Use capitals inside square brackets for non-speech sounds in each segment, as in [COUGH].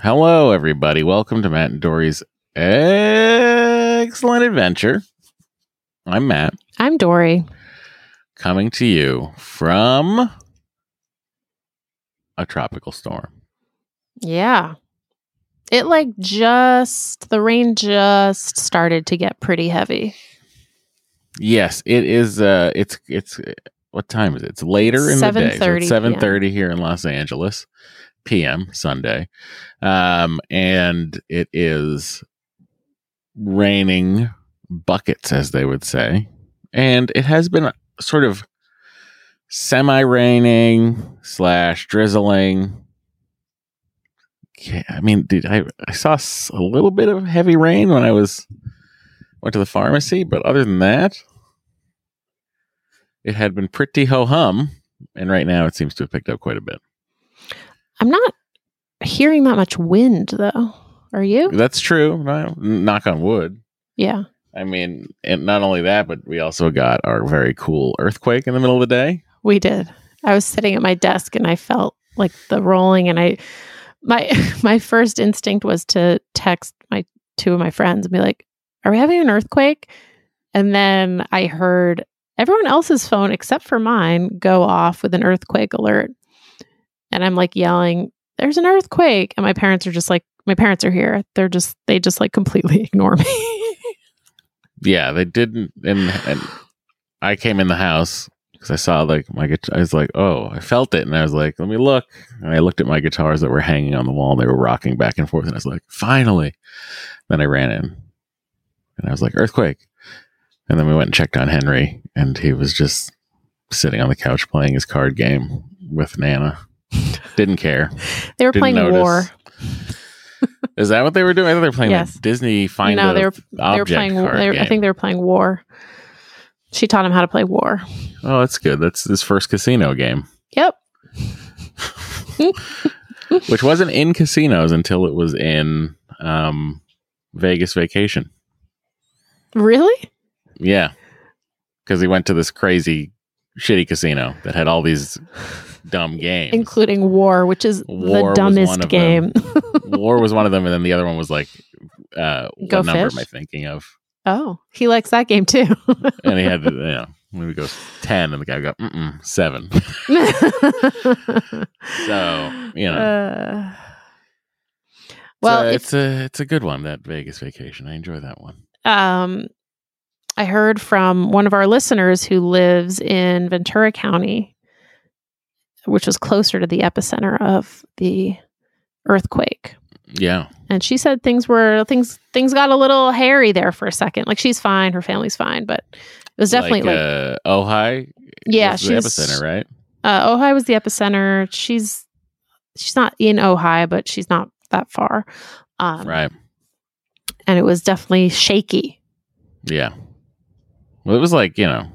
Hello, everybody. Welcome to Matt and Doree's eggcellent adventure. I'm Matt, I'm Doree. coming to you from a tropical storm. Yeah. It like just the rain just started to get pretty heavy. Yes, it is. Uh, it's it's what time is it? It's later in the day. So 7:30 it's seven thirty here in Los Angeles, p.m. Sunday, um, and it is raining buckets, as they would say, and it has been sort of semi-raining slash drizzling. Yeah, I mean, dude, I I saw a little bit of heavy rain when I was went to the pharmacy, but other than that, it had been pretty ho hum, and right now it seems to have picked up quite a bit. I'm not hearing that much wind though. Are you? That's true. Knock on wood. Yeah. I mean, and not only that, but we also got our very cool earthquake in the middle of the day. We did. I was sitting at my desk and I felt like the rolling and I my [LAUGHS] my first instinct was to text my two of my friends and be like, "Are we having an earthquake?" And then I heard everyone else's phone except for mine go off with an earthquake alert. And I'm like yelling, "There's an earthquake." And my parents are just like, "My parents are here." They're just they just like completely [LAUGHS] ignore me. Yeah, they didn't, and and I came in the house because I saw like my guitar. I was like, oh, I felt it, and I was like, let me look. And I looked at my guitars that were hanging on the wall. and They were rocking back and forth, and I was like, finally. Then I ran in, and I was like, earthquake. And then we went and checked on Henry, and he was just sitting on the couch playing his card game with Nana. Didn't care. they were Didn't playing notice. war. [LAUGHS] Is that what they were doing? I thought they were playing Yes. like Disney Find no, they were they were playing. They were, I think they were playing War. She taught him how to play War. Oh, that's good. That's his first casino game. Yep. [LAUGHS] which wasn't in casinos until it was in um, Vegas Vacation. Really? Yeah, because he went to this crazy, shitty casino that had all these dumb games. Including War, which is War the dumbest game. [LAUGHS] War was one of them, and then the other one was like, uh, Go what number am I thinking of? oh, he likes that game too. [LAUGHS] And he had, you know, maybe goes ten, and the guy go mm seven. [LAUGHS] So you know, Uh, well, so if, it's a it's a good one that Vegas Vacation. I enjoy that one. um, I heard from one of our listeners who lives in Ventura County, which was closer to the epicenter of the earthquake. Yeah, and she said things were things things got a little hairy there for a second. Like she's fine, her family's fine, but it was definitely like, uh, Ojai. yeah, was the epicenter, right? Uh, Ojai was the epicenter. She's she's not in Ojai, but she's not that far. Um, Right. and it was definitely shaky. Yeah. Well, it was like you know,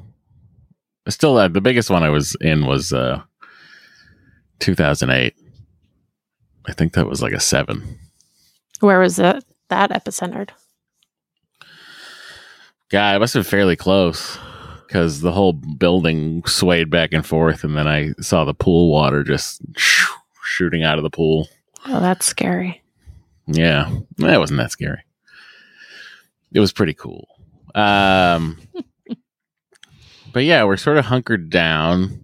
still uh, the biggest one I was in was uh 2008. I think that was like a seven. Where was it? That epicentered. God, it must have been fairly close because the whole building swayed back and forth, and then I saw the pool water just shooting out of the pool. Oh, that's scary. Yeah, that wasn't that scary. It was pretty cool. Um, [LAUGHS] but yeah, we're sort of hunkered down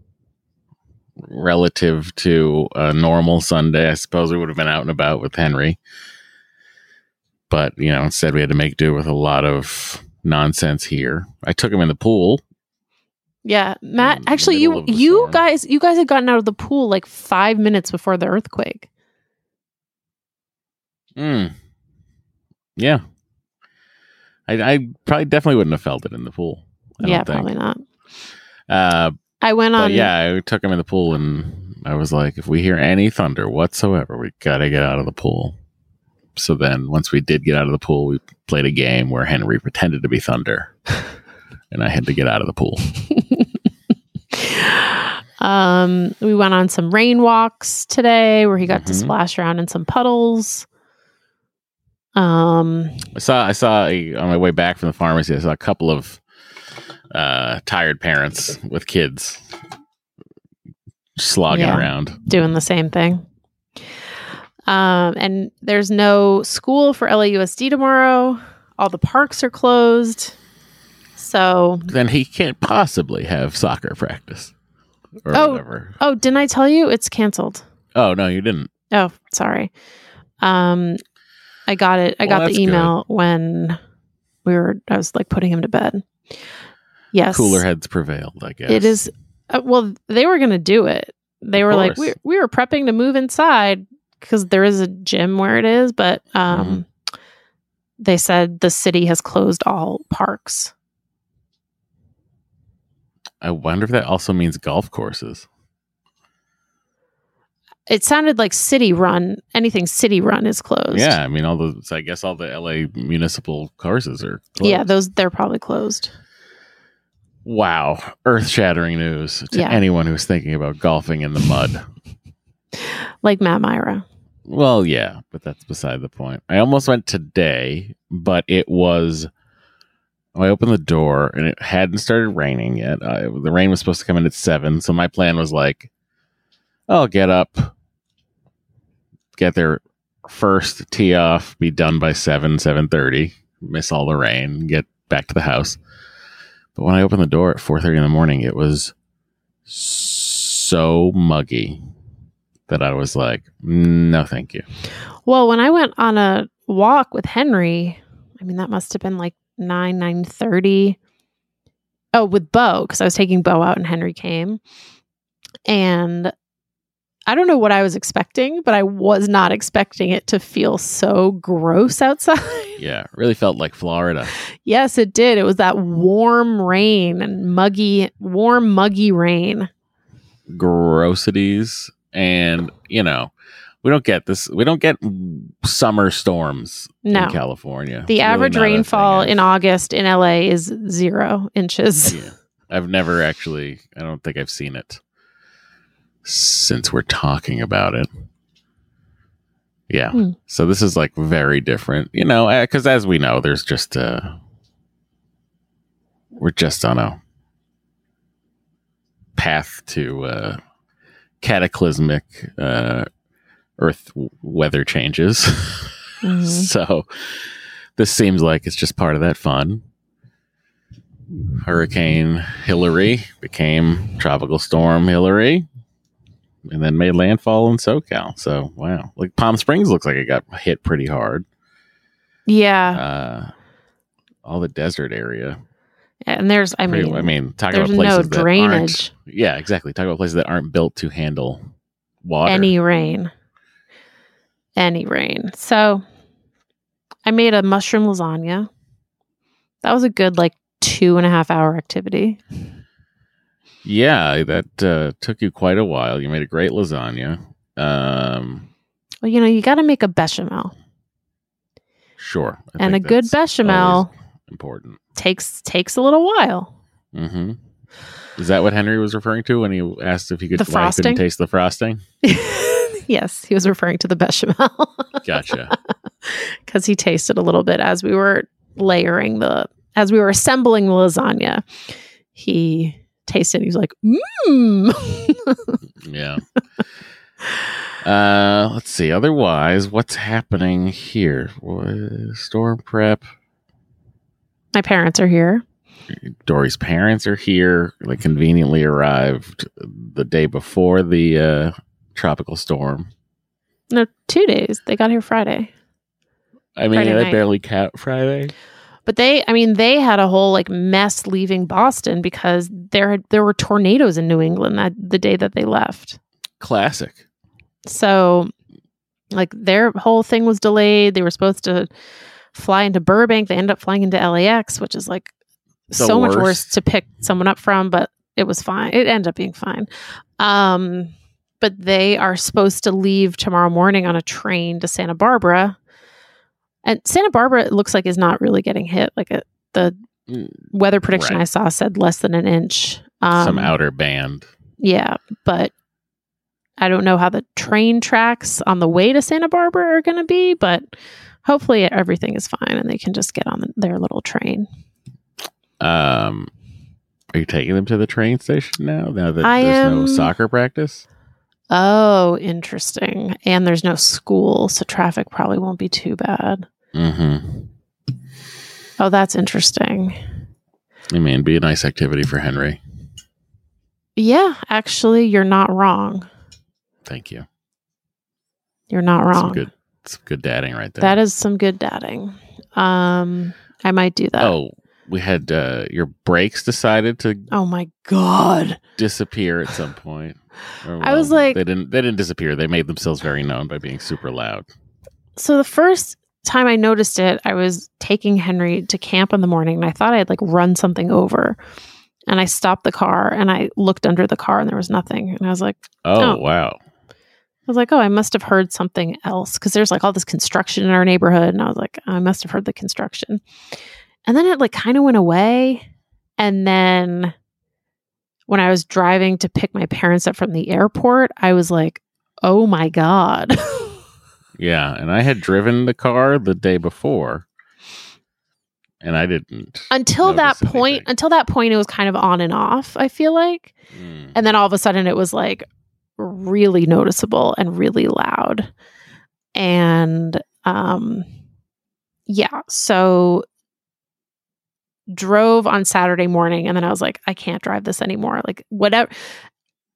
relative to a normal Sunday. I suppose we would have been out and about with Henry, but you know, instead we had to make do with a lot of nonsense here. I took him in the pool. Yeah, Matt. Actually, you you storm. guys you guys had gotten out of the pool like five minutes before the earthquake. Mm. Yeah. I, I probably definitely wouldn't have felt it in the pool. Yeah, think. probably not. Uh, I went on. But yeah, I took him in the pool and I was like, if we hear any thunder whatsoever, we gotta get out of the pool. So then once we did get out of the pool, we played a game where Henry pretended to be thunder. [LAUGHS] and I had to get out of the pool. [LAUGHS] um, we went on some rain walks today where he got to Mhm. splash around in some puddles. Um, I saw I saw on my way back from the pharmacy, I saw a couple of uh, tired parents with kids slogging Yeah. around. doing the same thing. Um, and there's no school for LAUSD tomorrow. All the parks are closed. So, Then he can't possibly have soccer practice or Oh. whatever. oh, didn't I tell you it's canceled? Oh no, you didn't. Oh, sorry. Um, I got it. I Well, got the email when we were. I was like putting him to bed. Yes, Cooler heads prevailed. I guess It is. Uh, well, they were going to do it. They Of were like, we we were prepping to move inside because there is a gym where it is, but um, Mm-hmm. they said the city has closed all parks. I wonder if that also means golf courses. It sounded like city run. Anything city run is closed. Yeah, I mean all the. So I guess all the LA municipal courses are. Closed. yeah. Those they're probably closed. Wow, earth-shattering news to Yeah. anyone who's thinking about golfing in the mud. [LAUGHS] Like Matt Mira. Well, yeah, but that's beside the point. I almost went today, but it was. I opened the door and it hadn't started raining yet. Uh, the rain was supposed to come in at seven, so my plan was like, I'll get up, get there first, tee off, be done by seven, seven thirty, miss all the rain, get back to the house. But when I opened the door at four thirty in the morning, it was so muggy that I was like, no, thank you. Well, when I went on a walk with Henry, I mean that must have been like nine nine thirty. Oh, with Bo because I was taking Bo out and Henry came, and I don't know what I was expecting, but I was not expecting it to feel so gross [LAUGHS] outside. Yeah, really felt like Florida. yes, it did. It was that warm rain and muggy, warm muggy rain. Grossities. And, you know, we don't get this. We don't get summer storms No. in California. The It's average a rainfall in August in LA is zero inches. Yeah. I've never actually, I don't think I've seen it since we're talking about it. Yeah. Hmm. So this is like very different, you know, because as we know, there's just, a. we're just on a path to, uh, cataclysmic, uh, earth weather changes. Mhm. [LAUGHS] so this seems like it's just part of that fun. Hurricane Hilary became Tropical Storm Hilary and then made landfall in SoCal. So, wow. Like Palm Springs looks like it got hit pretty hard. Yeah. Uh, all the desert area. And there's, I Pretty- mean, I mean, talk there's about no places that aren't. drainage, Yeah, exactly. Talk about places that aren't built to handle water. any rain, any rain. So I made a mushroom lasagna. That was a good, like, two and a half hour activity. Yeah, that uh, took you quite a while. You made a great lasagna. Um, Well, you know, you got to make a bechamel. sure. I and a good bechamel important. takes takes a little while. hmm Is that what Henry was referring to when he asked if he could The why he couldn't frosting? taste the frosting? [LAUGHS] yes, he was referring to the bechamel [LAUGHS] Gotcha. because he tasted a little bit as we were layering the as we were assembling the lasagna. He tasted. He was like, "Mmm." [LAUGHS] yeah. Uh, let's see. Otherwise, what's happening here? Storm prep. My parents are here. Doree's parents are here. They conveniently arrived the day before the uh, tropical storm. No, two days. They got here Friday. I mean, Friday barely count Friday. But they, I mean, they had a whole like mess leaving Boston because there had, there were tornadoes in New England that the day that they left. Classic. So, like their whole thing was delayed. They were supposed to fly into Burbank. They ended up flying into LAX, which is like The so much worse to pick someone up from. But it was fine. It ended up being fine. Um, but they are supposed to leave tomorrow morning on a train to Santa Barbara. And Santa Barbara it looks like is not really getting hit. Like a, the Mm, weather prediction Right. I saw said less than an inch. Um, Some outer band. yeah, but I don't know how the train tracks on the way to Santa Barbara are going to be, but hopefully everything is fine and they can just get on their little train. Um, are you taking them to the train station now? Now that I there's no soccer practice. Oh, interesting. And there's no school, so traffic probably won't be too bad. Mm-hmm. Oh, that's interesting. I mean, be a nice activity for Henry. Yeah, actually, you're not wrong. Thank you. You're not Some wrong. good, some good dadding right there. That is some good dadding. Um, I might do that. oh, we had uh, your brakes decided to Oh my god. disappear at some point. [LAUGHS] Or, I was like- they didn't. They didn't disappear. They made themselves very known by being super loud. So the first time I noticed it, I was taking Henry to camp in the morning and I thought I had like run something over. And I stopped the car and I looked under the car and there was nothing. And I was like, Oh, Oh. wow! I was like, oh, I must have heard something else because there's like all this construction in our neighborhood. And I was like, I must have heard the construction. And then it like kind of went away. And then when I was driving to pick my parents up from the airport, I was like, oh my God. [LAUGHS] Yeah, and I had driven the car the day before, and I didn't. until that point, anything. until that point, it was kind of on and off, I feel like. Mm. And then all of a sudden it was like really noticeable and really loud. And um yeah, so drove on Saturday morning and then I was like I can't drive this anymore. Like whatever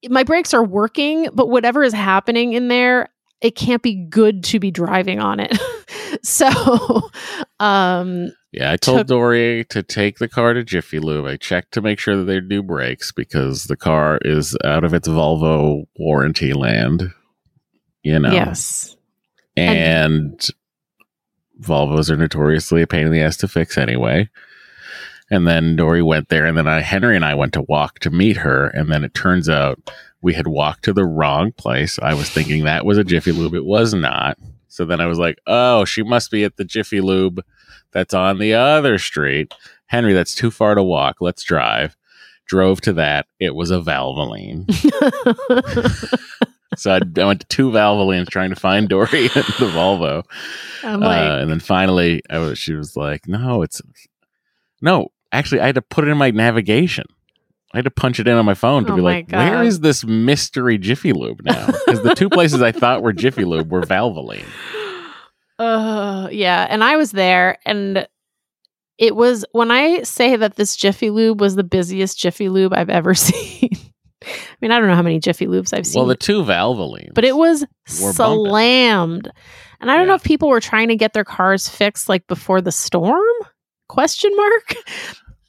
my brakes are working, but whatever is happening in there, it can't be good to be driving on it. [LAUGHS] so um Yeah, I told took- Doree to take the car to Jiffy Lube. I checked to make sure that they do brakes because the car is out of its Volvo warranty land. You know, yes. and Volvos are notoriously a pain in the ass to fix anyway. And then Doree went there, and then I, Henry and I went to walk to meet her, and then it turns out we had walked to the wrong place. I was thinking that was a Jiffy Lube. It was not. So then I was like, oh, she must be at the Jiffy Lube that's on the other street. Henry, that's too far to walk. Let's drive. Drove to that. It was a Valvoline. [LAUGHS] so I, I went to two Valvolines trying to find Doree [LAUGHS] and the Volvo. Like uh, and then finally, I was, she was like, "No, it's no." Actually, I had to put it in my navigation. I had to punch it in on my phone to Oh be like, "Where God. is this mystery Jiffy Lube now?" Because the two places I thought were Jiffy Lube were Valvoline. [SIGHS] Uh, yeah, and I was there, and it was when I say that this Jiffy Lube was the busiest Jiffy Lube I've ever [LAUGHS] seen. I mean, I don't know how many Jiffy Lubes I've seen, Well, the two Valvolines, but it was Were bumping. slammed. And I don't know if people were trying to get their cars fixed like before the storm? Question mark.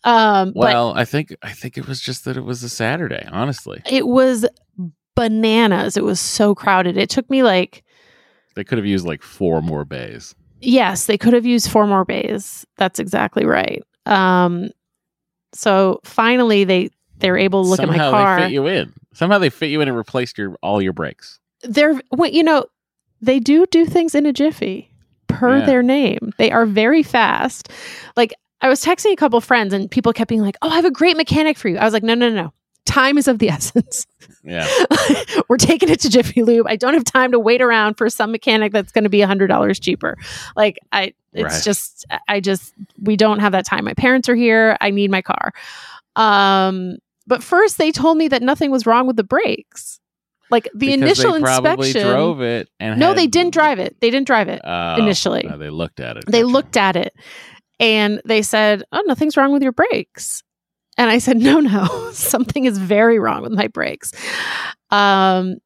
Um, Well, I think I think it was just that it was a Saturday. Honestly, it was bananas. It was so crowded. It took me like they could have used like four more bays. Yes, they could have used four more bays. That's exactly right. Um, so finally, they they're able to look Somehow at my car. they fit you in. Somehow they fit you in and replaced your all your brakes. They're well, you know, they do do things in a jiffy, per Yeah. their name. They are very fast. Like I was texting a couple friends, and people kept being like, "Oh, I have a great mechanic for you." I was like, "No, no, no, no. Time is of the [LAUGHS] essence. Yeah, [LAUGHS] We're taking it to Jiffy Lube. I don't have time to wait around for some mechanic that's going to be a hundred dollars cheaper. Like I, it's Right. just, I just, we don't have that time. My parents are here. I need my car. Um, but first they told me that nothing was wrong with the brakes. Like the initial they probably inspection. drove it and no, had- they didn't drive it. They didn't drive it. Oh, initially. no, they looked at it. They Gotcha. looked at it and they said, "Oh, nothing's wrong with your brakes." And I said, "No, no, [LAUGHS] something is very wrong with my brakes." Um,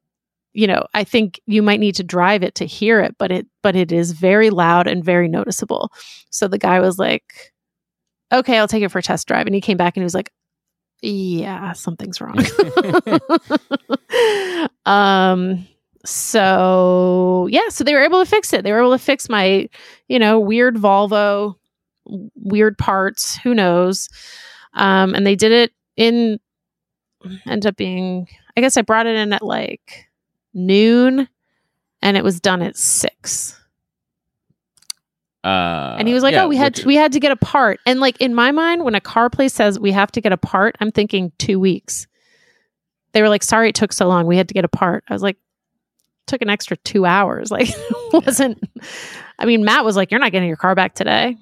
you know, I think you might need to drive it to hear it, but it but it is very loud and very noticeable. So the guy was like, "Okay, I'll take it for a test drive." And he came back and he was like, "Yeah, something's wrong." [LAUGHS] um so yeah, so they were able to fix it. They were able to fix my, you know, weird Volvo, weird parts, who knows. Um and they did it in ended up being I guess I brought it in at like noon and it was done at 6. Uh, And he was like, yeah, "Oh, we had which- we had to get a part." And like in my mind, when a car place says we have to get a part, I'm thinking two weeks. They were like, "Sorry, it took so long. We had to get a part." I was like, "Took an extra two hours." [LAUGHS] Like, wasn't. I mean, Matt was like, "You're not getting your car back today."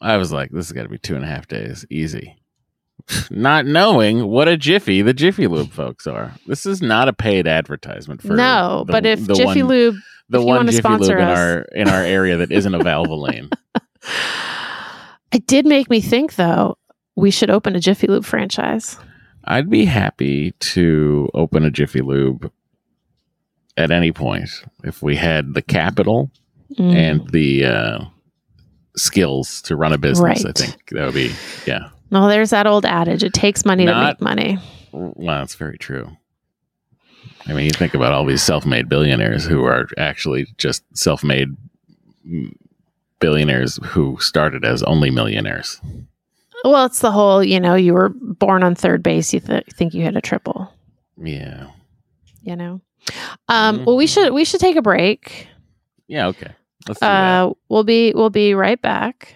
I was like, this has got to be two and a half days, easy. [LAUGHS] not knowing what a Jiffy the Jiffy Lube folks are. This is not a paid advertisement for no, the- but if Jiffy one, Lube, the one Jiffy Lube in our in our area that isn't a Valvoline. [LAUGHS] it did make me think though. We should open a Jiffy Lube franchise. I'd be happy to open a Jiffy Lube at any point if we had the capital Mm. and the uh, skills to run a business. I think that would be yeah. well, there's that old adage: it takes money Not- to make money. Well, that's very true. I mean, you think about all these self-made billionaires who are actually just self-made billionaires who started as only millionaires. Well, it's the whole, you know, you were born on third base, you th- think you hit a triple, Yeah. you know. Um, well, we should we should take a break. Yeah. Okay. Let's do that. Uh, we'll be we'll be right back.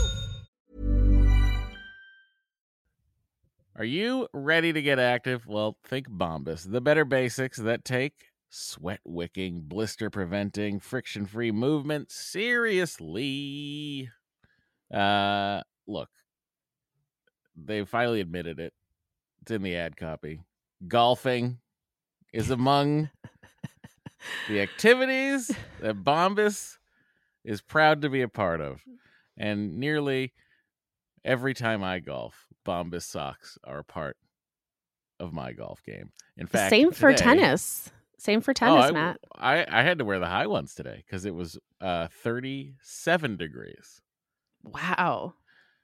Are you ready to get active? Well, think Bombas, the better basics that take sweat wicking, blister preventing, friction free movement seriously. Uh, look, they finally admitted it. It's in the ad copy. Golfing is among the activities that Bombas is proud to be a part of. And nearly every time I golf, Bombas socks are a part of my golf game. In fact, Same for today- tennis. Same for Oh, tennis, I, Matt. I, I had to wear the high ones today because it was uh, 37 degrees. Wow.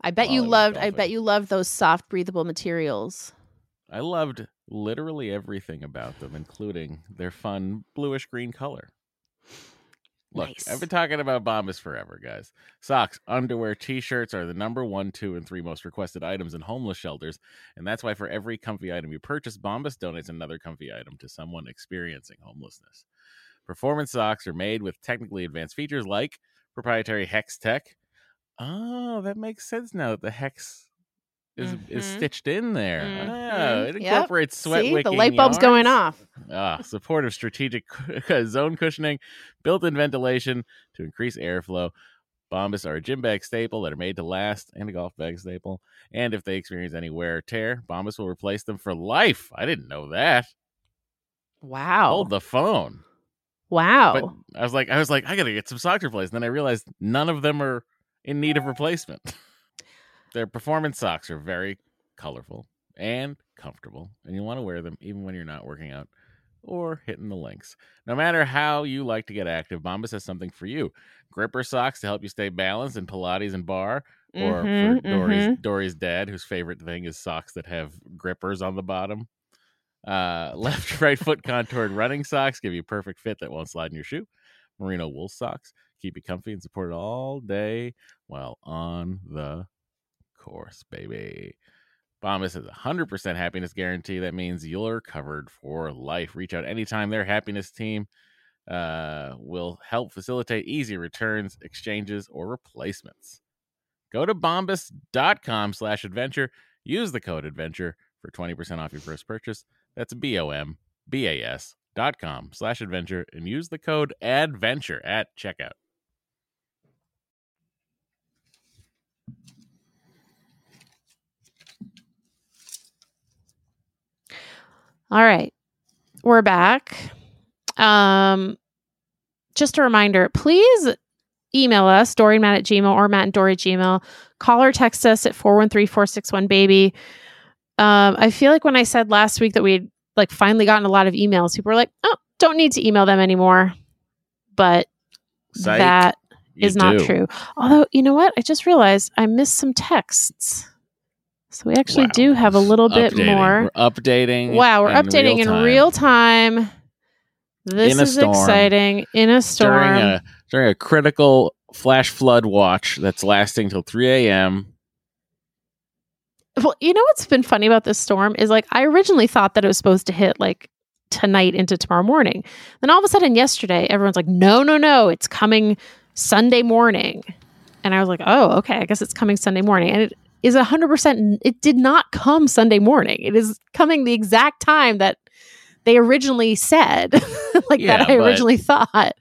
I bet you loved I bet you loved those soft breathable materials. I loved literally everything about them, including their fun bluish green color. Look, Nice. I've been talking about Bombas forever, guys. Socks, underwear, t-shirts are the number one, two, and three most requested items in homeless shelters, and that's why for every comfy item you purchase, Bombas donates another comfy item to someone experiencing homelessness. Performance socks are made with technically advanced features like proprietary hex tech. Oh, that makes sense now that the hex is is Mhm. stitched in there. Mhm. Oh, it Yep. incorporates sweat See, the light bulb's going off. Ah, supportive strategic [LAUGHS] zone cushioning, built-in ventilation to increase airflow. Bombas are a gym bag staple that are made to last and a golf bag staple. And if they experience any wear or tear, Bombas will replace them for life. I didn't know that. Wow. Hold the phone. wow. But I was like, I was like, I gotta get some socks replaced. And then I realized none of them are in need of replacement. [LAUGHS] Their performance socks are very colorful and comfortable, and you want to wear them even when you're not working out or hitting the links. No matter how you like to get active, Bombas has something for you. Gripper socks to help you stay balanced in Pilates and bar, or Mhm, for Doree's mhm. Doree's dad, whose favorite thing is socks that have grippers on the bottom. Uh, [LAUGHS] left right foot contoured running socks give you a perfect fit that won't slide in your shoe. Merino wool socks keep you comfy and supported all day while on the course, baby. Bombas has a 100% happiness guarantee. That means you're covered for life. Reach out anytime. Their happiness team uh, will help facilitate easy returns, exchanges, or replacements. Go to bombas.com slash adventure. Use the code adventure for 20% off your first purchase. That's B-O-M-B-A-S dot com slash adventure and use the code adventure at checkout. All right. We're back. Um just a reminder, please email us, Doree Matt at Gmail or Matt and Doree Gmail. Call or text us at 413-461-BABY. Um, I feel like when I said last week that we'd like finally gotten a lot of emails, people were like, oh, don't need to email them anymore. But Psych, that you is not do. true. Although, you know what? I just realized I missed some texts. So we actually Wow. do have a little bit Updating. more. We're updating. Wow, we're in updating real in real time. This In a is storm. exciting. In a storm. during a during a critical flash flood watch that's lasting till 3 a.m. Well, you know what's been funny about this storm is like I originally thought that it was supposed to hit like tonight into tomorrow morning. Then all of a sudden yesterday, everyone's like, no, no, no, it's coming Sunday morning. And I was like, oh, okay, I guess it's coming Sunday morning. And it is 100%, it did not come Sunday morning. It is coming the exact time that they originally said, [LAUGHS] like Yeah, that I originally thought.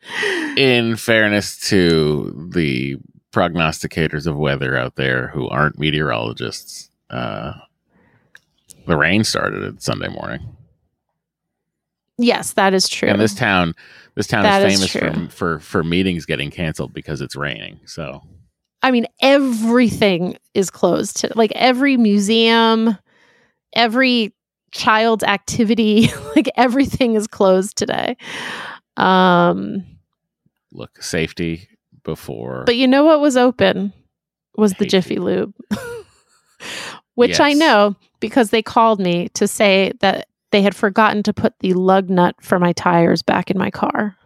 In fairness to the prognosticators of weather out there who aren't meteorologists, uh, the rain started at Sunday morning. Yes, that is true. And this town, this town That is is famous true. for, for for meetings getting canceled because it's raining. So I mean, everything is closed. to- Like every museum, every child's activity, [LAUGHS] like everything is closed today. Um, look, safety before. but you know what was open was the Jiffy. Lube, [LAUGHS] which I know because they called me to say that they had forgotten to put the lug nut for my tires back in my car.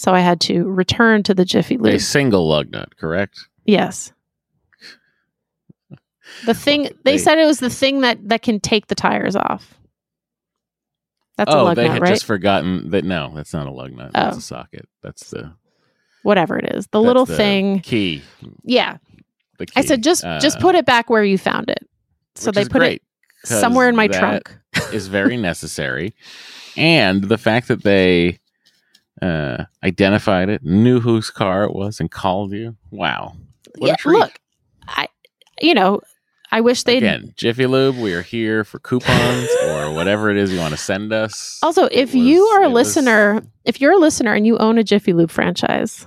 So I had to return to the Jiffy Lube. a single lug nut, correct? Yes. The thing they, they- said it was the thing that that can take the tires off. That's a oh, lug they nut, had right? just forgotten that. No, that's not a lug nut. That's Oh. a socket. That's the Whatever it is, the that's little the thing. key. Yeah, The key. I said just just Uh, put it back where you found it. So they put great, it somewhere in my trunk. is very necessary, and the fact that they uh, identified it, knew whose car it was, and called you. Wow. What yeah, look, I you know, I wish they'd Again, Jiffy Lube, we are here for coupons or whatever it is you want to send us. Also, if you are a it was- listener, if you're a listener and you own a Jiffy Lube franchise,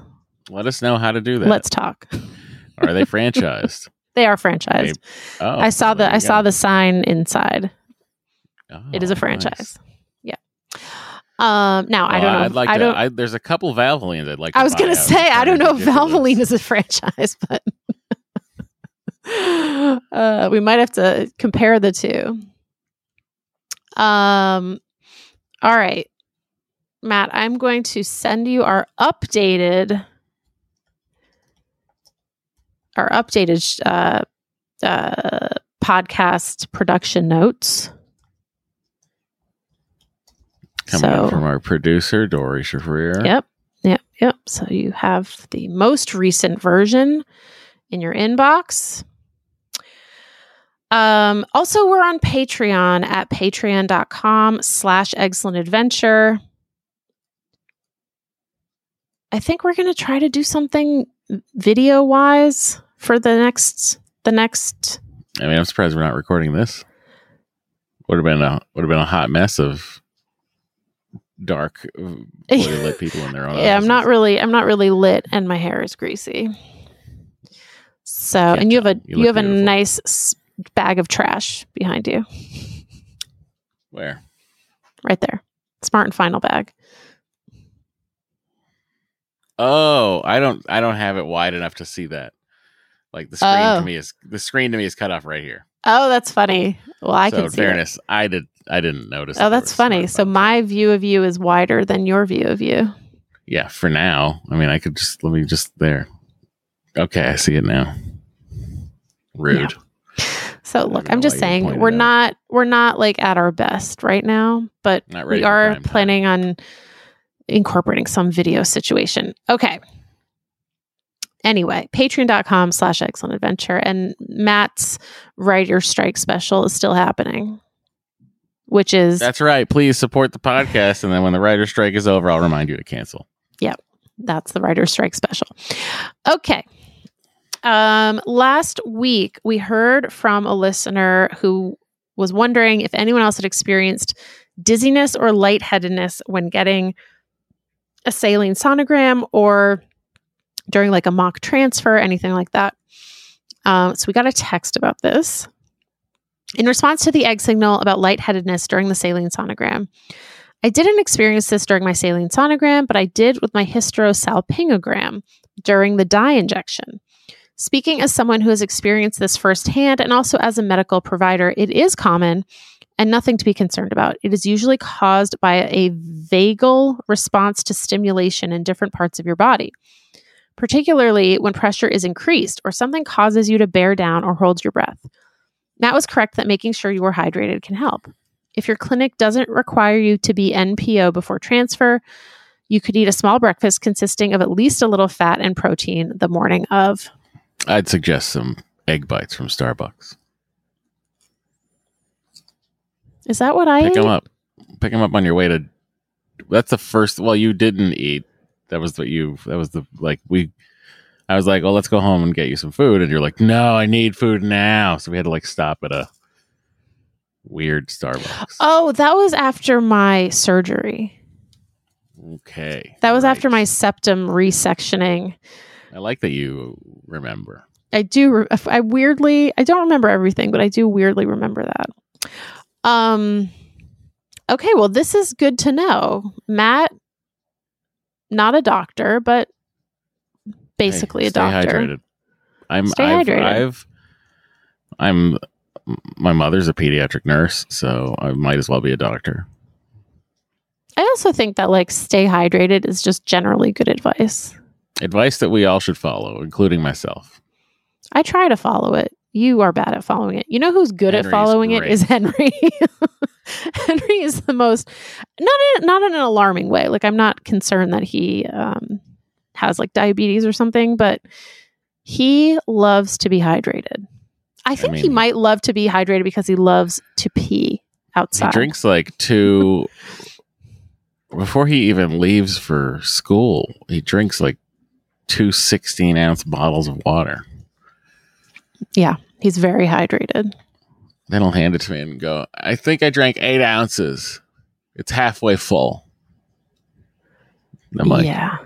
let us know how to do that. let's talk. Are they [LAUGHS] franchised? They are franchised. Oh, I saw the I you saw the sign inside. It is Oh, a franchise. nice. Um. Now I don't know. I'd like I to. don't. I, there's a couple Valvolines I'd like. to I was gonna say I don't know if Valvoline is a [LAUGHS] franchise, but [LAUGHS] uh, we might have to compare the two. Um. All right, Matt. I'm going to send you our updated, our updated uh, uh, podcast production notes. Coming in So- from our producer Doree Shafrir. Yep. Yep. Yep. So you have the most recent version in your inbox. Um, also, we're on Patreon at patreon.com slash eggcellent adventure. I think we're gonna try to do something video wise for the next the next I mean, I'm surprised we're not recording this. Would have been a would have been a hot mess of dark, uh, poorly lit people in their [LAUGHS] own. yeah i'm not really i'm not really lit and my hair is greasy so Can't and you have a you, You have a nice bag of trash behind you Where? right there smart and final bag Oh, I don't. I don't have it wide enough to see that. Like the screen Oh. to me is the screen to me is cut off right here. oh that's funny well i so can see it. fairness, I did. I didn't notice. oh that's funny so my view of you is wider than your view of you yeah. For now, I mean, I could just let me just there. Okay, I see it now. Rude. so look i'm just saying we're not we're not like at our best right now but we are prime time. planning on incorporating some video situation okay anyway patreon.com slash eggcellent adventure and matt's writer strike special is still happening which is That's right. Please support the podcast, and then when the writer strike is over, I'll remind you to cancel. Yep. That's the writer strike special okay um last week we heard from a listener who was wondering if anyone else had experienced dizziness or lightheadedness when getting a saline sonogram or during like a mock transfer anything like that um, so we got a text about this in response to the egg signal about lightheadedness during the saline sonogram I didn't experience this during my saline sonogram, but I did with my hysterosalpingogram during the dye injection. Speaking as someone who has experienced this firsthand and also as a medical provider, it is common and nothing to be concerned about. It is usually caused by a vagal response to stimulation in different parts of your body. particularly when pressure is increased or something causes you to bear down or hold your breath. Matt was correct that making sure you are hydrated can help. If your clinic doesn't require you to be NPO before transfer, you could eat a small breakfast consisting of at least a little fat and protein the morning of. I'd suggest some egg bites from Starbucks. Is that what I Pick ate? them up. Pick them up on your way to. That's the first. Well, you didn't eat. That was what you. That was the like we. I was like, well, let's go home and get you some food, and you're like, no, I need food now. So we had to like stop at a weird Starbucks. Oh, that was after my surgery. Okay, That was right. after my septum resectioning. I like that you remember. I do. Re- I weirdly. I don't remember everything, but I do weirdly remember that. Um. Okay, well, this is good to know. Matt, not a doctor, but basically Hey, a stay doctor. Hydrated. I'm. Stay I've, hydrated. I've. I'm. My mother's a pediatric nurse, so I might as well be a doctor. I also think that like stay hydrated is just generally good advice. Advice that we all should follow, including myself. I try to follow it. You are bad at following it. You know who's good Henry's at following it great. is Henry. [LAUGHS] Henry is the most not in, not in an alarming way. Like I'm not concerned that he um, has like diabetes or something, but he loves to be hydrated. I think he mean- might love to be hydrated because he loves to pee outside. He drinks like two [LAUGHS] before he even leaves for school. He drinks like two 16 ounce bottles of water. Yeah, he's very hydrated. Then he'll hand it to me and go, I think I drank eight ounces. It's halfway full. And I'm like, yeah.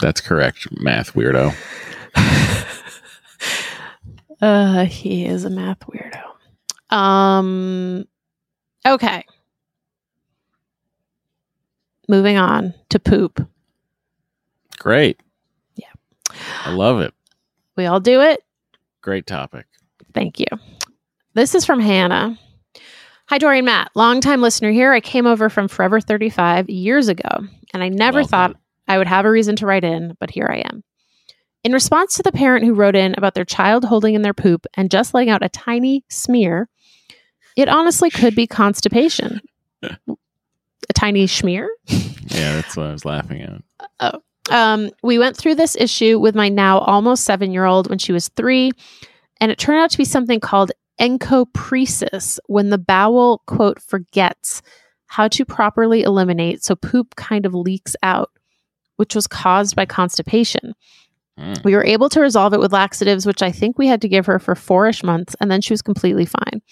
That's correct, math weirdo. [LAUGHS] Uh, he is a math weirdo. Um, okay. Moving on to poop. Great. Yeah. I love it. We all do it. Great topic. Thank you. This is from Hannah. Hi, Doree and Matt. Longtime listener here. I came over from Forever 35 years ago, and I never Welcome. thought I would have a reason to write in, but here I am. In response to the parent who wrote in about their child holding in their poop and just letting out a tiny smear, it honestly could be constipation. [LAUGHS] a tiny schmear? Yeah, that's what I was laughing at. um, we went through this issue with my now almost seven year old when she was three, and it turned out to be something called encopresis when the bowel, quote, forgets how to properly eliminate, so poop kind of leaks out, which was caused by constipation. Mm. We were able to resolve it with laxatives, which I think we had to give her for four ish months, and then she was completely fine.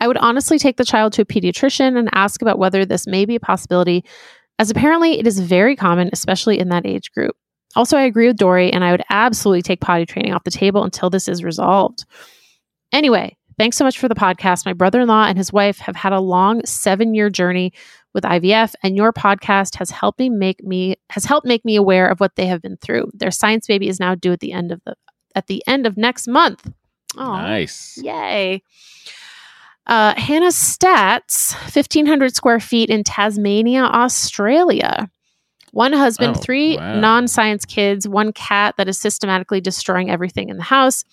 I would honestly take the child to a pediatrician and ask about whether this may be a possibility, as apparently it is very common, especially in that age group. Also, I agree with Doree, and I would absolutely take potty training off the table until this is resolved. Anyway, thanks so much for the podcast. My brother in law and his wife have had a long seven year journey with IVF, and your podcast has helped me make me has helped make me aware of what they have been through. Their science baby is now due at the end of the at the end of next month. Oh, Nice. Yay. Uh, Hannah's stats 1,500 square feet in Tasmania, Australia. One husband, Oh, three wow. non science kids, one cat that is systematically destroying everything in the house.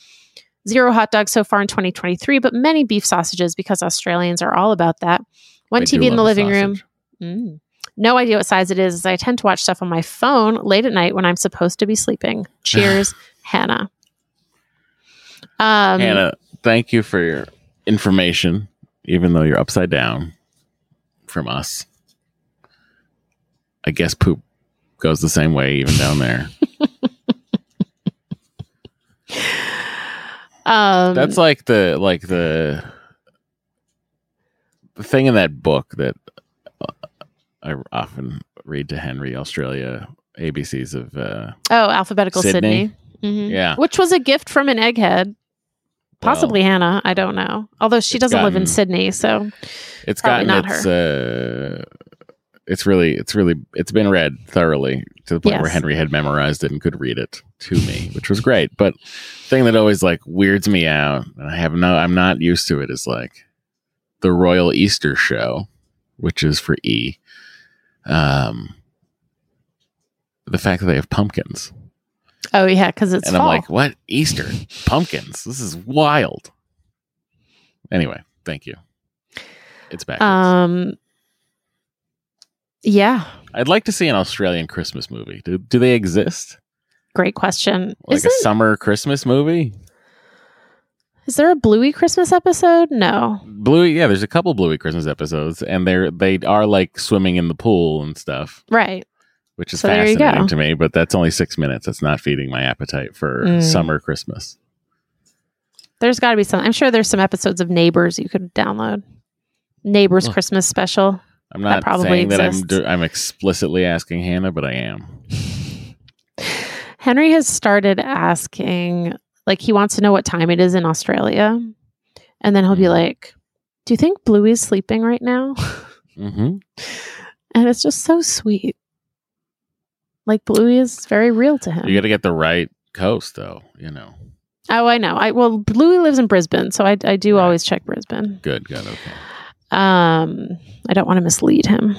Zero hot dogs so far in 2023, but many beef sausages because Australians are all about that. One I TV in the living room. Mm. No idea what size it is, as I tend to watch stuff on my phone late at night when I'm supposed to be sleeping. [LAUGHS] Cheers, Hannah. Um, Hannah, thank you for your information, even though you're upside down from us. I guess poop goes the same way, even down there. Um, That's like the like the the thing in that book that I often read to Henry Australia ABCs of uh, oh, alphabetical Sydney. Sydney. Mhm. yeah. Which was a gift from an egghead. Possibly Hannah. I don't know. Although she doesn't live in Sydney, so It's gotten not its uh, it's really it's really it's been read thoroughly to the point where Henry had memorized it and could read it to me, which was great. But thing that always like weirds me out, and I have no I'm not used to it, is like the Royal Easter Show, which is for E. Um, the fact that they have pumpkins. Oh yeah, because it's and fall. I'm like, what? Easter pumpkins? This is wild. Anyway, thank you. It's back. um, yeah, I'd like to see an Australian Christmas movie. Do, do they exist? great question. Like Isn't a summer Christmas movie? is there a Bluey Christmas episode? No. Bluey, yeah, there's a couple Bluey Christmas episodes, and they're they are like swimming in the pool and stuff, Right. which is So fascinating to me. But that's only six minutes. That's not feeding my appetite for Mm. summer Christmas. There's got to be some. I'm sure there's some episodes of Neighbors you could download. Neighbors. Christmas special. I'm not probably saying that I'm I'm explicitly asking Hannah, but I am. Henry has started asking, like, he wants to know what time it is in Australia. And then he'll be Mhm. like, Do you think Bluey's sleeping right now? [LAUGHS] hmm and it's just so sweet. Like, Bluey is very real to him. You got to get the right coast, though. You know, oh, I know. I Well, Bluey lives in Brisbane. So I, I do Right. always check Brisbane. good, good, okay. Um, I don't want to mislead him.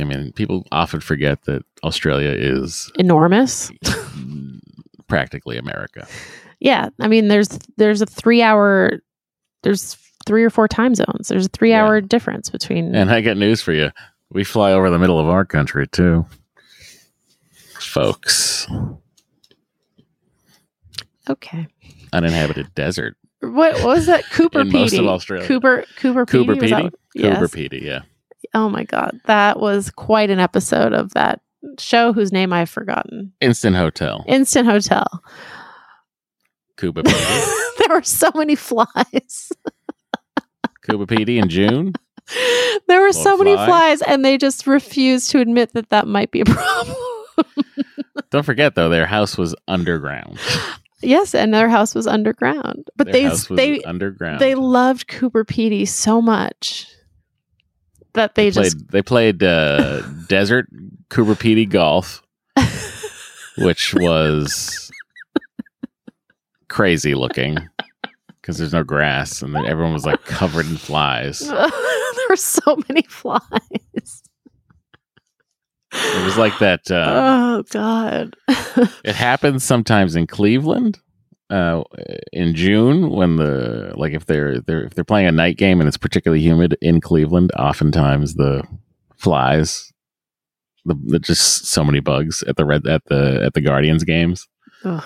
I mean, people often forget that Australia is Enormous. [LAUGHS] practically America. Yeah, I mean, there's there's a three hour, there's three or four time zones. There's a three Yeah. hour difference between. And I got news for you. We fly over the middle of our country too. Folks. okay, Uninhabited desert. What, what was that? [LAUGHS] Cooper In most of Australia. Cooper Coober Pedy. Cooper that- Petey? Yes. Coober Pedy, yeah. Oh my god, that was quite an episode of that show whose name I've forgotten. Instant Hotel. Instant Hotel. Cooper [LAUGHS] Petey. there were so many flies. Coober Pedy in June. [LAUGHS] there were so many fly. flies, and they just refused to admit that that might be a problem. Don't forget though, their house was underground. Yes, and their house was underground, but Their they they underground. they loved Coober Pedy so much that they, played just they played uh, [LAUGHS] desert Coober Pedy golf, which was crazy looking because there's no grass and then everyone was like covered in flies. [LAUGHS] there were so many flies. It was like that. Uh, oh God. [LAUGHS] it happens sometimes in Cleveland uh, in June when the like if they're they're if they're playing a night game and it's particularly humid in Cleveland, oftentimes the flies, the, the just so many bugs at the red at the at the Guardians games. Ugh.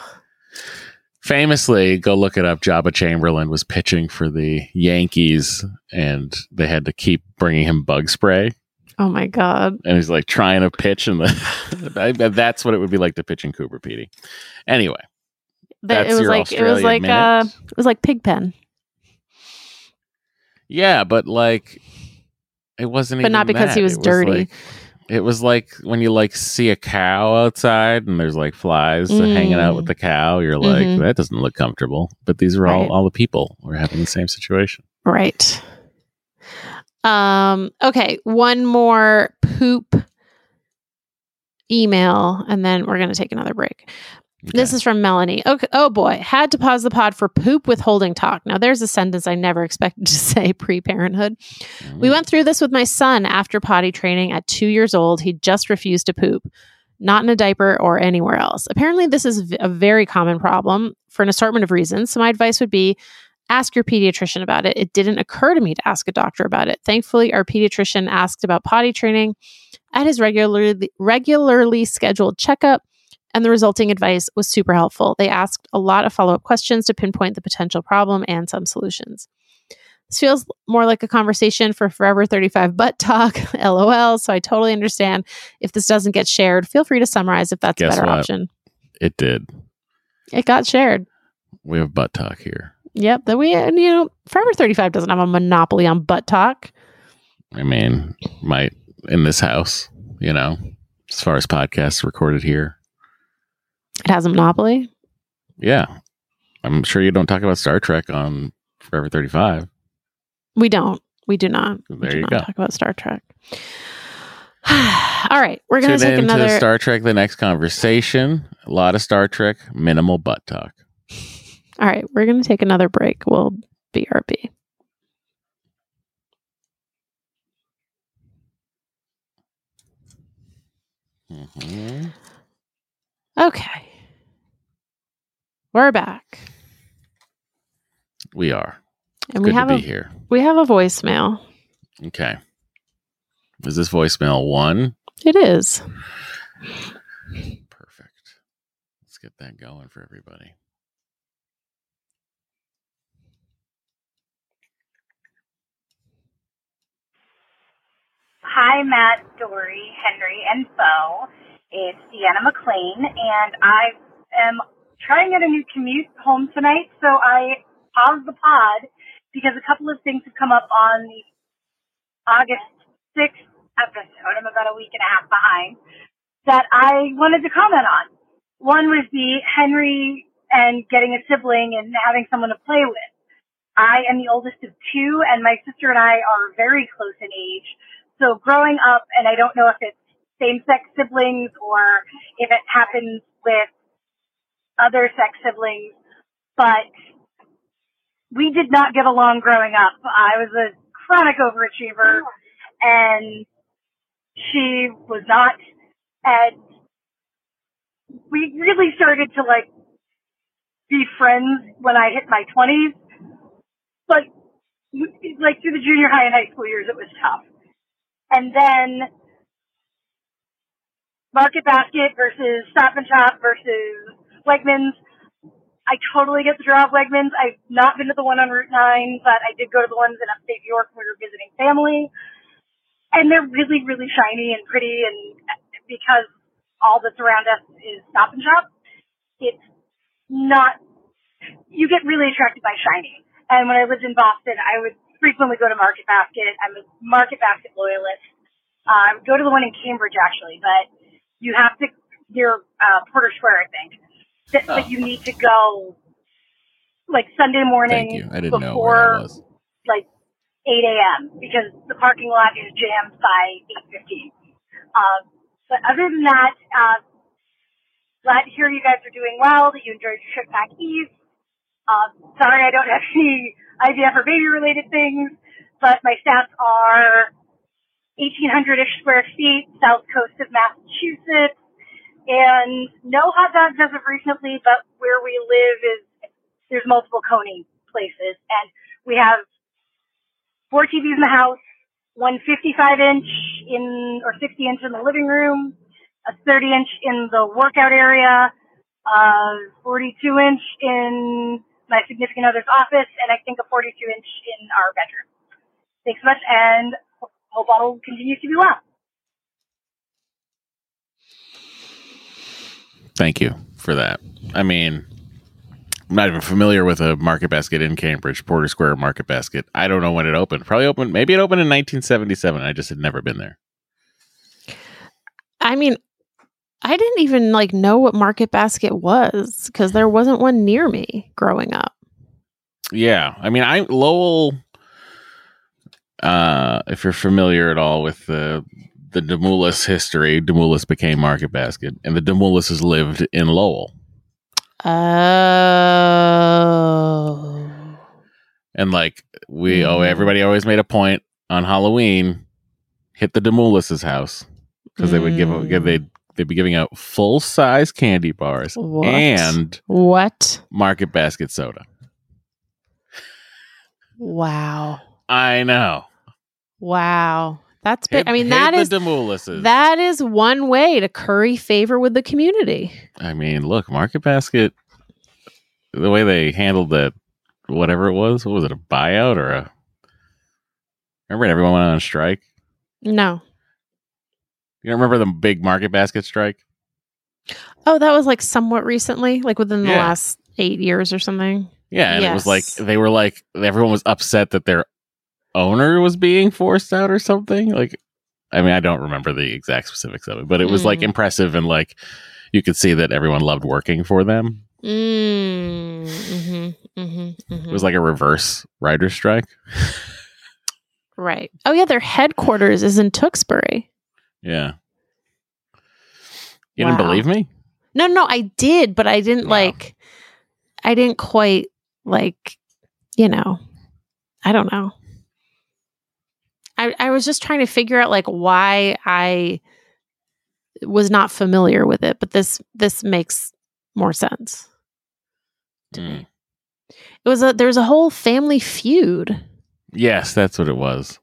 Famously, go look it up. Joba Chamberlain was pitching for the Yankees, and they had to keep bringing him bug spray. Oh my God. and he's like trying to pitch and the [LAUGHS] that's what it would be like to pitch in Coober Pedy. Anyway, That- it was like it was like uh it was like Pigpen, yeah, but like it wasn't but not because he was It dirty. like- it was like when you like see a cow outside and there's like flies hanging out with Mm. the cow. You're like, Mhm. that doesn't look comfortable. But these are all Right. all the people who are having the same situation. Right. Um, okay, one more poop email and then we're going to take another break. This is from Melanie. Okay, oh boy, had to pause the pod for poop withholding talk. Now there's a sentence I never expected to [LAUGHS] say pre-parenthood. We Mm. went through this with my son after potty training at 2 years old. He just refused to poop. Not in a diaper or anywhere else. Apparently, this is a very common problem for an assortment of reasons. So, my advice would be ask your pediatrician about it. It didn't occur to me to ask a doctor about it. Thankfully, our pediatrician asked about potty training at his regularly regularly scheduled checkup, and the resulting advice was super helpful. They asked a lot of follow up questions to pinpoint the potential problem and some solutions. This feels more like a conversation for Forever 35 Butt Talk, [LAUGHS] lol. So I totally understand if this doesn't get shared. Feel free to summarize if that's Guess a better what? option. It did. It got shared. We have butt talk here. Yep. That we, and you know, Forever 35 doesn't have a monopoly on butt talk. I mean, might in this house, you know, as far as podcasts recorded here. It has a monopoly. Yeah. I'm sure you don't talk about Star Trek on Forever 35. We don't. We do not. we There do you not go. talk about Star Trek. [SIGHS] All right. We're going to take another. Star Trek The Next Conversation. A lot of Star Trek, minimal butt talk. All right. We're going to take another break. We'll BRB. Mhm. Okay. We're back. We are. And we Good have to a here. we have a voicemail. Okay. Is this voicemail one? It is. Perfect. Let's get that going for everybody. Hi, Matt, Doree, Henry, and Bo. It's Deanna McLean, and I am trying out a new commute home tonight, so I paused the pod because a couple of things have come up on the August 6th episode. I'm about a week and a half behind that I wanted to comment on. One was the Henry and getting a sibling and having someone to play with. I am the oldest of two, and my sister and I are very close in age. So growing up, and I don't know if it's same-sex siblings or if it happens with other sex siblings, but we did not get along growing up. I was a chronic overachiever, and she was not. And we really started to like be friends when I hit my twenties, but like through the junior high and high school years, it was tough. And then Market Basket versus Stop and Shop versus Wegmans. I totally get the draw of Wegmans. I've not been to the one on Route 9, but I did go to the ones in upstate New York when we were visiting family. And they're really, really shiny and pretty and because all that's around us is Stop and Shop, it's not, you get really attracted by shiny. And when I lived in Boston, I would frequently go to Market Basket. I'm a Market Basket loyalist. I would go to the one in Cambridge actually, but you have to near uh, Porter Square, I think. That, Oh. But you need to go like Sunday morning Thank you. I didn't know before where that was. like 8 a.m. because the parking lot is jammed by 8:15. Um, but other than that, uh, glad to hear you guys are doing well. That you enjoyed your trip back east. Uh, sorry, I don't have any idea for baby-related things, but my stats are 1,800-ish square feet, south coast of Massachusetts, and no hot dogs as of recently. But where we live is there's multiple Coney places, and we have four TVs in the house, one 55 inch in or 60 inch in the living room, a 30 inch in the workout area, a 42 inch in my significant other's office, and I think a 42 inch in our bedroom. Thanks so much, and hope all continues to be well. Thank you for that. I mean, I'm not even familiar with a market basket in Cambridge, Porter Square Market Basket. I don't know when it opened. Probably opened, maybe it opened in 1977. I just had never been there. I mean, I didn't even like know what Market Basket was because there wasn't one near me growing up. Yeah, I mean, I Lowell. Uh, if you're familiar at all with the the Demoulas history, Demoulas became Market Basket, and the Demoulas lived in Lowell. Oh. And like we, oh, Mhm. everybody always made a point on Halloween, hit the Demoulas's house because they would give, Mm. give they they'd be giving out full size candy bars What? and What? Market Basket soda. Wow. I know. Wow. That's big. Hit- I mean, that is that is one way to curry favor with the community. I mean, look, Market Basket, the way they handled that, whatever it was, what was it, a buyout or a? Remember, when everyone went on a strike. No. You remember the big Market Basket strike? Oh, that was like somewhat recently, like within the Yeah. last eight years or something. Yeah, and it was like they were like everyone was upset that their owner was being forced out or something. Like, I mean, I don't remember the exact specifics of it, but it was like Mm. impressive and like you could see that everyone loved working for them. Mm, mm-hmm, mm-hmm, It was like a reverse writer strike. [LAUGHS] right. Oh yeah, their headquarters is in Tewksbury. Yeah. You didn't believe me? No, no, I did, but I didn't Wow. like. I didn't quite like. You know, I don't know. I I was just trying to figure out like why I was not familiar with it, but this this makes more sense. to Mm. me. It was a there was a whole family feud. Yes, that's what it was.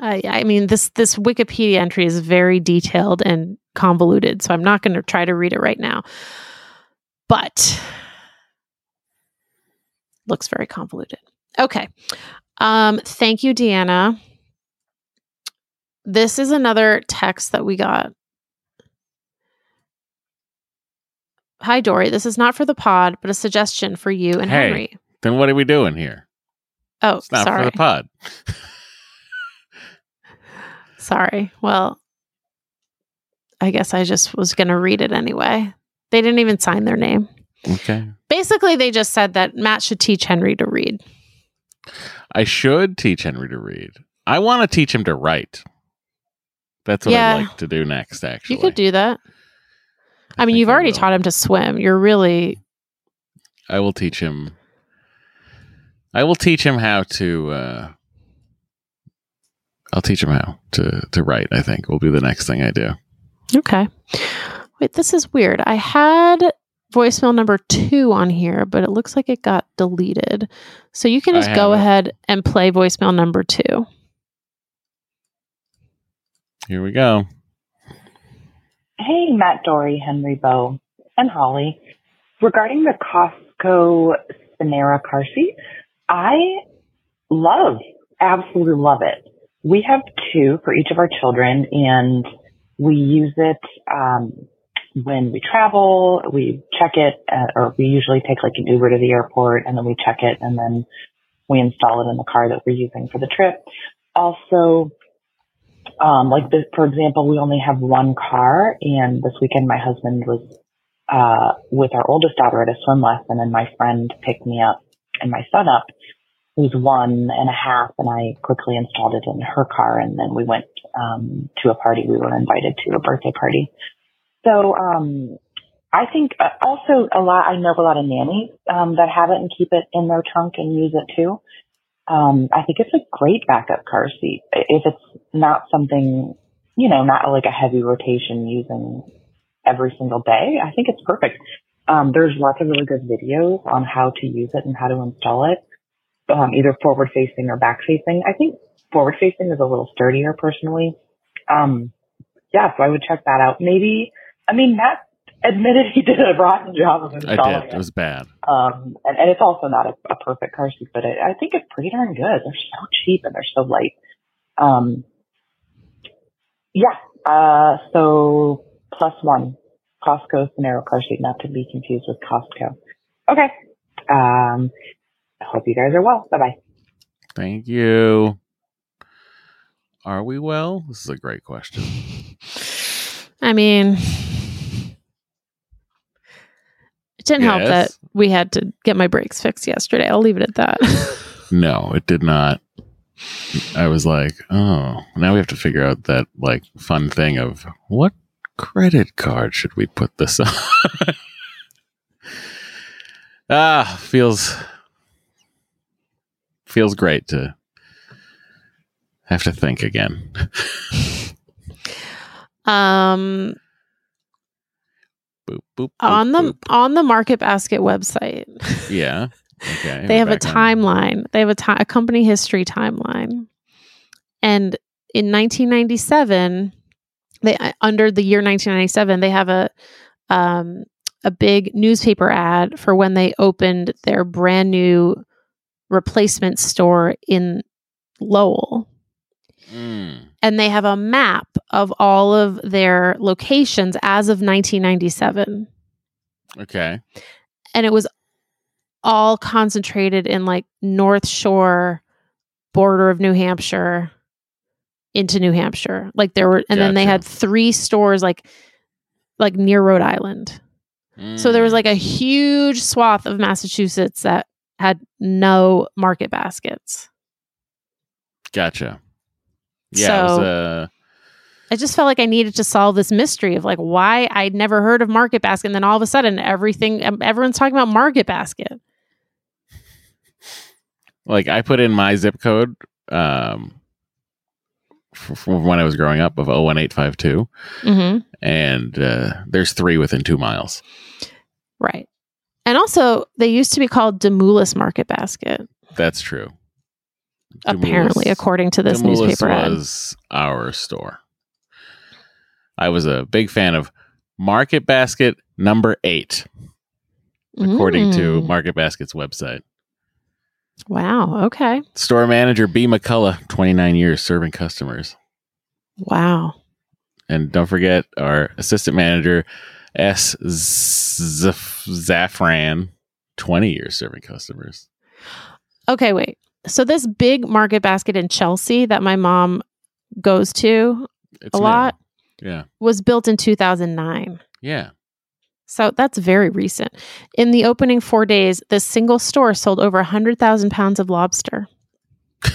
I I mean this this Wikipedia entry is very detailed and convoluted, so I'm not going to try to read it right now. But looks very convoluted. Okay. Um thank you Deanna. This is another text that we got. Hi Doree, this is not for the pod, but a suggestion for you and Hey. Henry. Then what are we doing here? Oh, It's not sorry. for the pod. [LAUGHS] Sorry. Well, I guess I just was going to read it anyway. They didn't even sign their name. Okay. Basically, they just said that Matt should teach Henry to read. I should teach Henry to read. I want to teach him to write. That's what Yeah. I'd like to do next, actually. You could do that. I, mean, you've I already will. taught him to swim. You're really I will teach him. I will teach him how to. Uh, I'll teach him how to to write. I think will be the next thing I do. okay. Wait, this is weird. I had voicemail number two on here, but it looks like it got deleted. So you can just go it. ahead and play voicemail number two. Here we go. Hey, Matt Doree, Henry Bow, and Holly. Regarding the Cosco Scenera car seat, I love, absolutely love it. We have two for each of our children, and we use it um, when we travel. We check it, uh, or we usually take like an Uber to the airport, and then we check it, and then we install it in the car that we're using for the trip. Also, um, like this, for example, we only have one car, and this weekend my husband was uh, with our oldest daughter at a swim lesson, and my friend picked me up and my son up, who's one and a half, and I quickly installed it in her car, and then we went um, to a party we were invited to, a birthday party. So um, I think uh, also a lot. I know a lot of nannies um, that have it and keep it in their trunk and use it too. Um, I think it's a great backup car seat if it's not something, you know, not like a heavy rotation using every single day. I think it's perfect. Um, there's lots of really good videos on how to use it and how to install it, um, either forward facing or back facing. I think forward facing is a little sturdier personally. Um, yeah, so I would check that out. Maybe, I mean, Matt admitted he did a rotten job of I installing did. it. It was bad. Um, and, and it's also not a, a perfect car seat, but I, I think it's pretty darn good. They're so cheap and they're so light. Um, yeah. Uh, so plus one, Cosco Scenera car seat, not to be confused with Costco. Okay. Um, I hope you guys are well. Bye bye. Thank you. Are we well? This is a great question. [LAUGHS] I mean, it didn't help that we had to get my brakes fixed yesterday. I'll leave it at that. [LAUGHS] No, it did not. I was like, oh, now we have to figure out that like fun thing of what credit card should we put this [LAUGHS] on? ah, feels feels great to have to think again. [LAUGHS] um, boop, boop, boop, on the on the Market Basket website, [LAUGHS] yeah. Okay. they have a back on- timeline. They have a, ti- a company history timeline, and in 1997, they uh, under the year 1997, they have a um, a big newspaper ad for when they opened their brand new replacement store in Lowell. Mm, and they have a map of all of their locations as of 1997 okay. and it was all concentrated in like north shore border of new hampshire into new hampshire. Like there were and then they had three stores like like near rhode island. So there was Mm, like a huge swath of massachusetts that had no market baskets gotcha. Yeah, it was So- uh I just felt like I needed to solve this mystery of like why I'd never heard of Market Basket, and then all of a sudden everything everyone's talking about Market Basket. like I put in my zip code um from when I was growing up of 01852 Mm-hmm. and uh there's three within 2 miles. Right. And also, they used to be called Demoulas Market Basket, That's true. apparently, according to this Demoulas newspaper ad. was our store. I was a big fan of Market Basket number eight, according to Mm. Market Basket's website. Wow. Okay. Store manager B. McCullough, 29 years serving customers. Wow. And don't forget our assistant manager, S. Zaf- Zafran, 20 years serving customers. Okay, wait. So this big market basket in Chelsea that my mom goes to It's a new. lot Yeah. was built in 2009. Yeah. So that's very recent. In the opening four days, this single store sold over 100,000 pounds of lobster. [LAUGHS]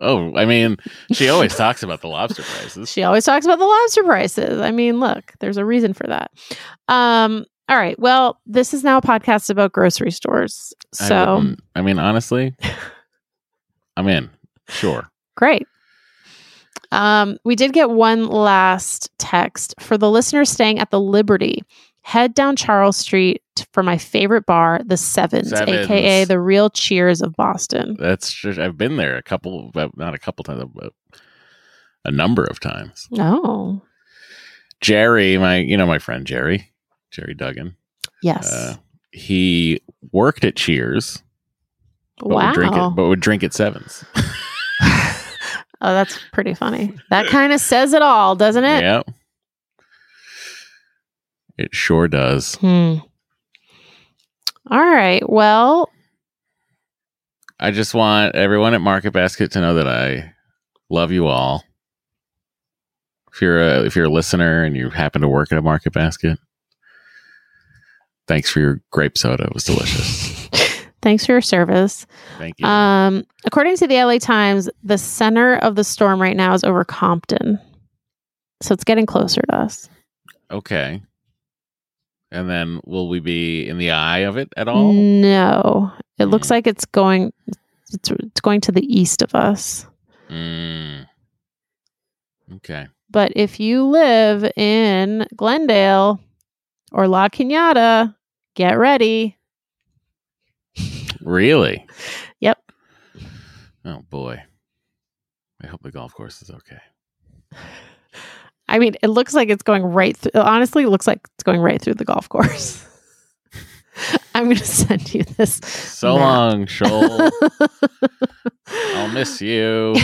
Oh, I mean, she always talks about the lobster prices. She always talks about the lobster prices. I mean, look, there's a reason for that. Um, all right. Well, this is now a podcast about grocery stores. So wouldn't- I mean, honestly, I'm in. Sure. Great. Um, we did get one last text for the listeners staying at the Liberty. Head down Charles Street for my favorite bar, the Sevens, Sevens. aka the real Cheers of Boston. That's just, I've been there a couple, not a couple times, but a number of times. Oh, Jerry, my, you know, my friend Jerry, Jerry Duggan, yes. uh, he worked at Cheers, but wow. would drink it, but would drink at Sevens. [LAUGHS] oh, that's pretty funny. That kind of says it all, doesn't it? yeah. It sure does. Hmm. All right. Well, I just want everyone at Market Basket to know that I love you all. If you're a if you're a listener and you happen to work at a Market Basket, thanks for your grape soda. It was delicious. [LAUGHS] thanks for your service. Thank you. Um, according to the LA Times, the center of the storm right now is over Compton. So it's getting closer to us. okay. And then will we be in the eye of it at all? No. It looks Mm. like it's going it's, it's going to the east of us. Mm. Okay. But if you live in Glendale or La Cañada, get ready. [LAUGHS] Really? Yep. Oh boy. I hope the golf course is okay. I mean, it looks like it's going right through. Honestly, it looks like it's going right through the golf course. [LAUGHS] I'm going to send you this. So map. long, Scholl. [LAUGHS] I'll miss you.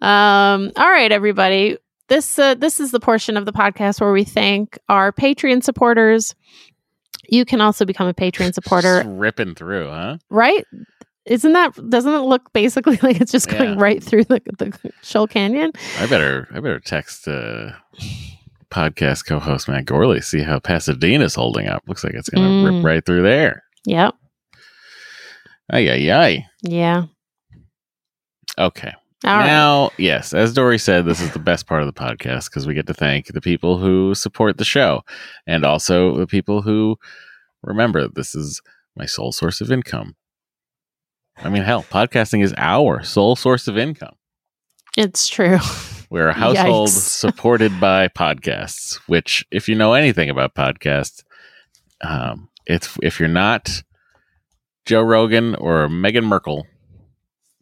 [LAUGHS] um. All right, everybody. This uh, this is the portion of the podcast where we thank our Patreon supporters. You can also become a Patreon supporter, Just ripping through, huh? right? Isn't that doesn't it look basically [LAUGHS] like it's just going Yeah. right through the the Scholl Canyon? I better I better text uh podcast co-host Matt Gorley see how Pasadena's holding up. Looks like it's gonna Mm. rip right through there. Yep. Ay ay ay. Yeah. Okay. All right. now, yes, as Doree said, this is the best part of the podcast because we get to thank the people who support the show and also the people who remember this is my sole source of income. I mean, hell, podcasting is our sole source of income. It's true. We're a household [LAUGHS] supported by podcasts, which, if you know anything about podcasts, um, it's if you're not Joe Rogan or Meghan Markle,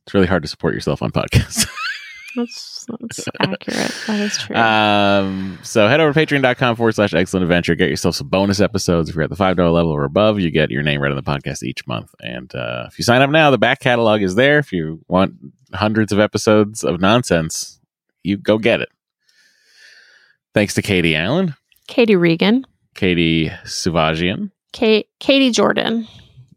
it's really hard to support yourself on podcasts. [LAUGHS] That's, that's accurate. That is true. um, so head over to patreon.com forward slash eggcellent adventure. Get yourself some bonus episodes. If you're at the $5 level or above, you get your name read on the podcast each month. And uh, if you sign up now, the back catalog is there. If you want hundreds of episodes of nonsense, you go get it. Thanks to Katie Allen, Katie Regan, Katie Suvagian, Kate, Katie Jordan,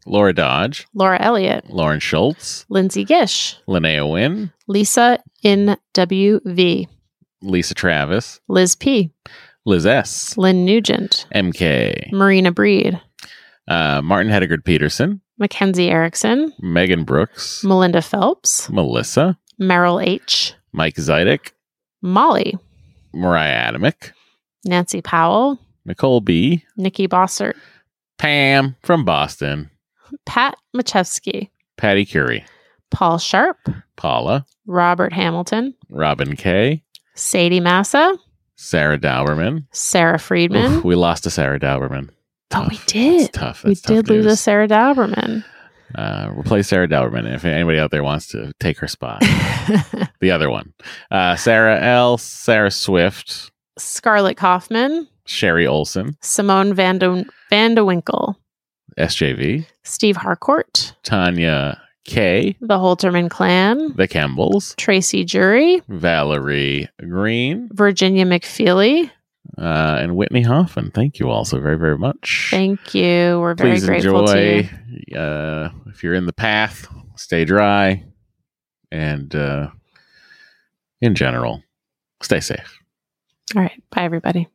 Laura Dodge, Laura Elliott, Lauren Schultz, Lindsay Gish, Linnea Wynn, Lisa NWV, Lisa Travis, Liz P, Liz S, Lynn Nugent, MK, Marina Breed, uh, Martin Hedegard Peterson, Mackenzie Erickson, Megan Brooks, Melinda Phelps, Melissa, Merrill H, Mike Zidek, Molly, Mariah Adamick, Nancy Powell, Nicole B, Nikki Bossert, Pam from Boston, Pat Machewski, Patty Curie, Paul Sharp, Paula, Robert Hamilton, Robin K, Sadie Massa, Sarah Dauberman. Sarah Friedman, Oof, we lost to Sarah Dauberman. Oh, we did. That's tough. we tough did lose a. Sarah Dauberman. Uh, replace Sarah Dauberman. If anybody out there wants to take her spot, [LAUGHS] the other one, uh, Sarah L. Sarah Swift, Scarlett Kaufman, Sherry Olson, Simone Van de, Van de Winkle, SJV, Steve Harcourt, Tanya K, the Holterman clan, the Campbells, Tracy Jury, Valerie Green, Virginia McFeely. uh, and Whitney Hoffman. Thank you all so very, very much. Thank you. We're very Please grateful to enjoy. you. Uh, if you're in the path, stay dry, and uh, in general, stay safe. All right. Bye, everybody.